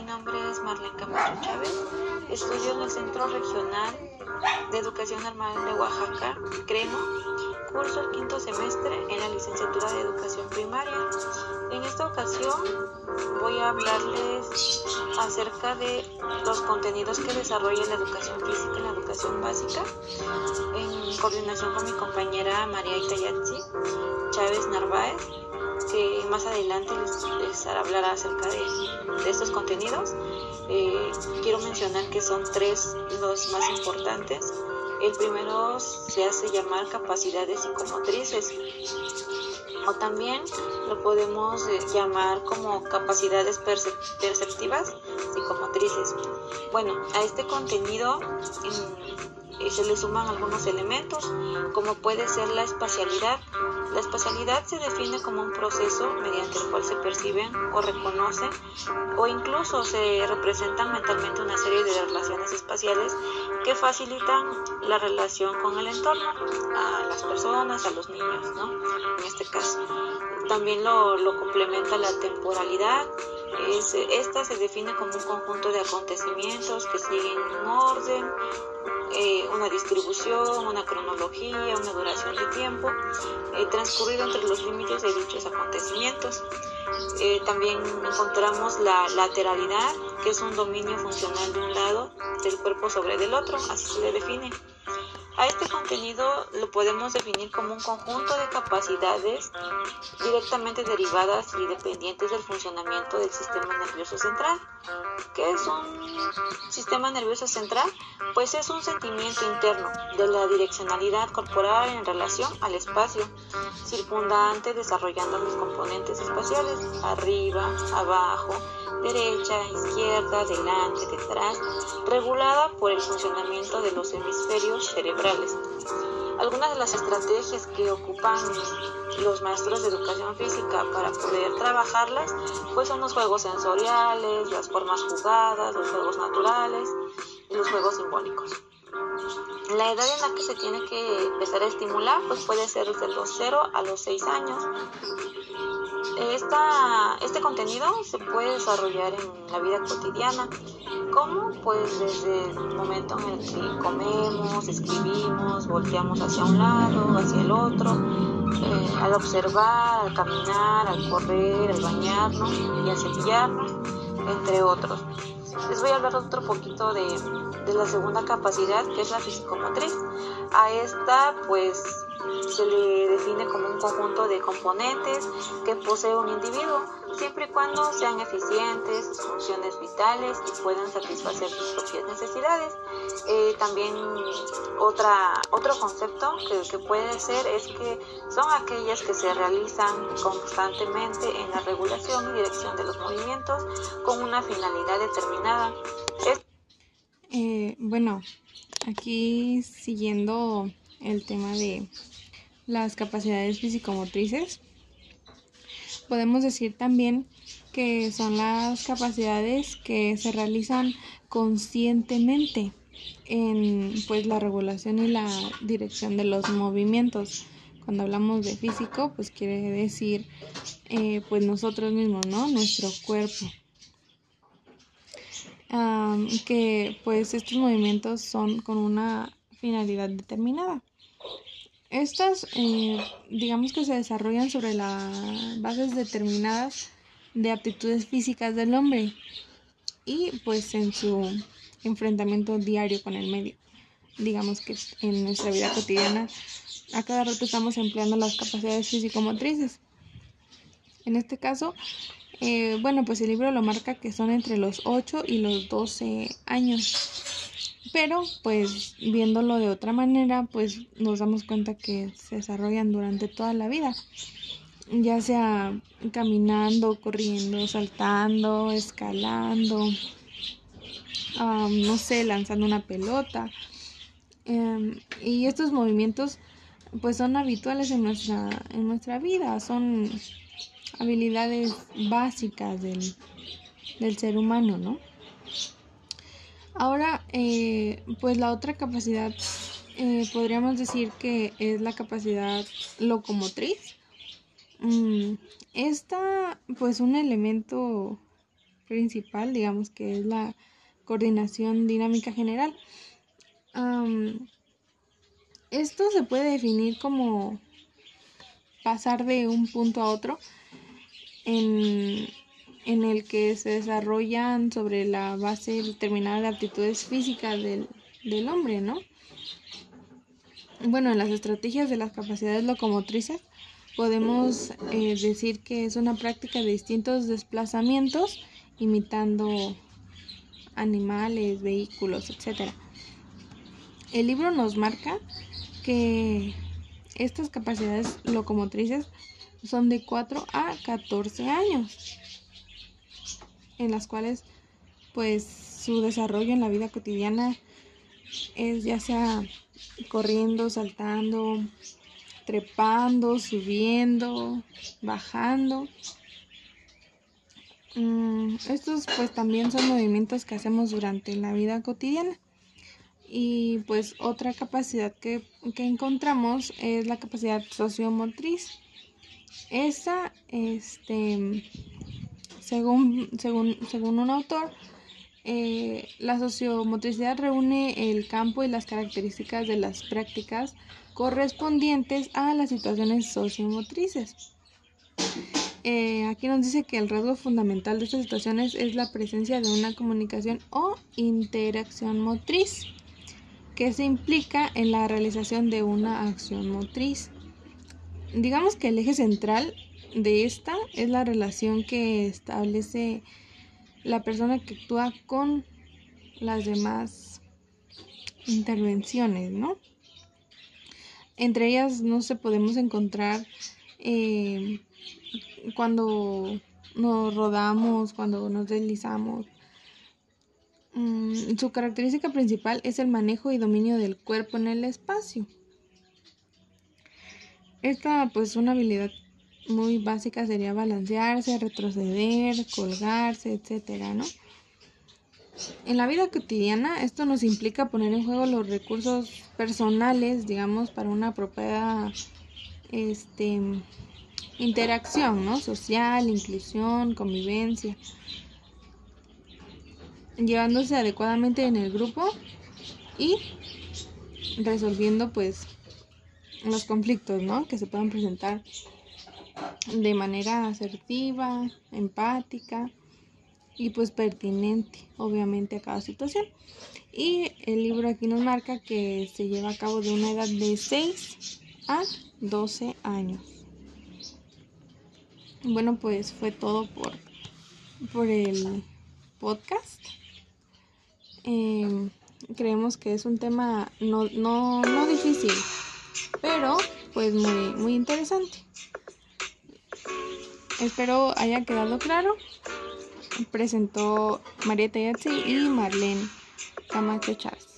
mi nombre es Marlene Camacho Chávez. Estudio en el Centro Regional de Educación Normal de Oaxaca, CREMO. Curso el quinto semestre en la licenciatura de Educación Primaria. En esta ocasión voy a hablarles acerca de los contenidos que desarrolla la educación física en la educación básica, en coordinación con mi compañera María Itayatsi Chávez Narváez que más adelante les, hablará acerca de, estos contenidos. Eh, quiero mencionar que son tres los más importantes. El primero se hace llamar capacidades psicomotrices o también lo podemos eh, llamar como capacidades perceptivas psicomotrices. Bueno, a este contenido eh, se le suman algunos elementos como puede ser la espacialidad, la espacialidad se define como un proceso mediante el cual se perciben o reconocen o incluso se representan mentalmente una serie de relaciones espaciales que facilitan la relación con el entorno, a las personas, a los niños, ¿no? En este caso. También lo, lo complementa la temporalidad. Es, esta se define como un conjunto de acontecimientos que siguen un orden, eh, una distribución, una cronología, una duración de tiempo eh, transcurrido entre los límites de dichos acontecimientos. Eh, también encontramos la lateralidad, que es un dominio funcional de un lado del cuerpo sobre el otro, así se le define. A este contenido lo podemos definir como un conjunto de capacidades directamente derivadas y dependientes del funcionamiento del sistema nervioso central. ¿Qué es un sistema nervioso central? Pues es un sentimiento interno de la direccionalidad corporal en relación al espacio circundante desarrollando los componentes espaciales arriba, abajo, derecha, izquierda, delante, detrás, regulada por el funcionamiento de los hemisferios cerebrales. Algunas de las estrategias que ocupan los maestros de educación física para poder trabajarlas, pues son los juegos sensoriales, las formas jugadas, los juegos naturales y los juegos simbólicos. La edad en la que se tiene que empezar a estimular, pues puede ser desde los 0 a los 6 años. Este contenido se puede desarrollar en la vida cotidiana. ¿Cómo? Pues desde el momento en el que comemos, escribimos, volteamos hacia un lado, hacia el otro, eh, al observar, al caminar, al correr, al bañarnos y al cepillarnos, entre otros. Les voy a hablar otro poquito de, de la segunda capacidad, que es la fisicomotriz. A esta, pues se le define como un conjunto de componentes que posee un individuo, siempre y cuando sean eficientes, funciones vitales y puedan satisfacer sus propias necesidades. Eh, también otra, otro concepto que, que, puede ser es que son aquellas que se realizan constantemente en la regulación y dirección de los movimientos con una finalidad determinada. Eh, bueno, aquí siguiendo el tema de las capacidades fisicomotrices. Podemos decir también que son las capacidades que se realizan conscientemente en pues la regulación y la dirección de los movimientos. Cuando hablamos de físico, pues quiere decir eh, pues nosotros mismos, ¿no? Nuestro cuerpo. que pues estos movimientos son con una finalidad determinada. Estas, eh, digamos que se desarrollan sobre las bases determinadas de aptitudes físicas del hombre y pues en su enfrentamiento diario con el medio. Digamos que en nuestra vida cotidiana a cada rato estamos empleando las capacidades físico-motrices. En este caso, eh, bueno, pues el libro lo marca que son entre los 8 y los 12 años. Pero pues viéndolo de otra manera, pues nos damos cuenta que se desarrollan durante toda la vida, ya sea caminando, corriendo, saltando, escalando, no sé, lanzando una pelota. Em, y estos movimientos pues son habituales en nuestra, en nuestra vida, son habilidades básicas del, del ser humano, ¿no? Ahora, eh, pues la otra capacidad eh, podríamos decir que es la capacidad locomotriz. Mm, esta, pues un elemento principal, digamos que es la coordinación dinámica general. esto se puede definir como pasar de un punto a otro en, en el que se desarrollan sobre la base determinada de aptitudes físicas del, del hombre, ¿no? Bueno, en las estrategias de las capacidades locomotrices podemos eh, decir que es una práctica de distintos desplazamientos imitando animales, vehículos, etc. El libro nos marca que estas capacidades locomotrices son de 4 a 14 años, en las cuales pues su desarrollo en la vida cotidiana es ya sea corriendo, saltando, trepando, subiendo, bajando. Mm, estos pues también son movimientos que hacemos durante la vida cotidiana. Y pues otra capacidad que, que encontramos es la capacidad sociomotriz. Esa, este, según, según, según un autor, eh, la sociomotricidad reúne el campo y las características de las prácticas correspondientes a las situaciones sociomotrices. Eh, aquí nos dice que el rasgo fundamental de estas situaciones es la presencia de una comunicación o interacción motriz que se implica en la realización de una acción motriz. Digamos que el eje central de esta es la relación que establece la persona que actúa con las demás intervenciones, ¿no? Entre ellas no se podemos encontrar eh, cuando nos rodamos, cuando nos deslizamos. Mm, su característica principal es el manejo y dominio del cuerpo en el espacio. Esta pues una habilidad muy básica sería balancearse, retroceder, colgarse, etcétera, ¿no? En la vida cotidiana esto nos implica poner en juego los recursos personales, digamos, para una apropiada este, interacción, ¿no? Social, inclusión, convivencia, llevándose adecuadamente en el grupo y resolviendo pues los conflictos, ¿no? Que se puedan presentar de manera asertiva, empática y pues pertinente obviamente a cada situación. Y el libro aquí nos marca que se lleva a cabo de una edad de 6 a 12 años. Bueno, pues fue todo por, por el podcast. Em, creemos que es un tema no, no, no difícil, pero pues muy, muy interesante. Espero haya quedado claro. Presentó Marieta Yatsi y Marlene Camacho Chávez.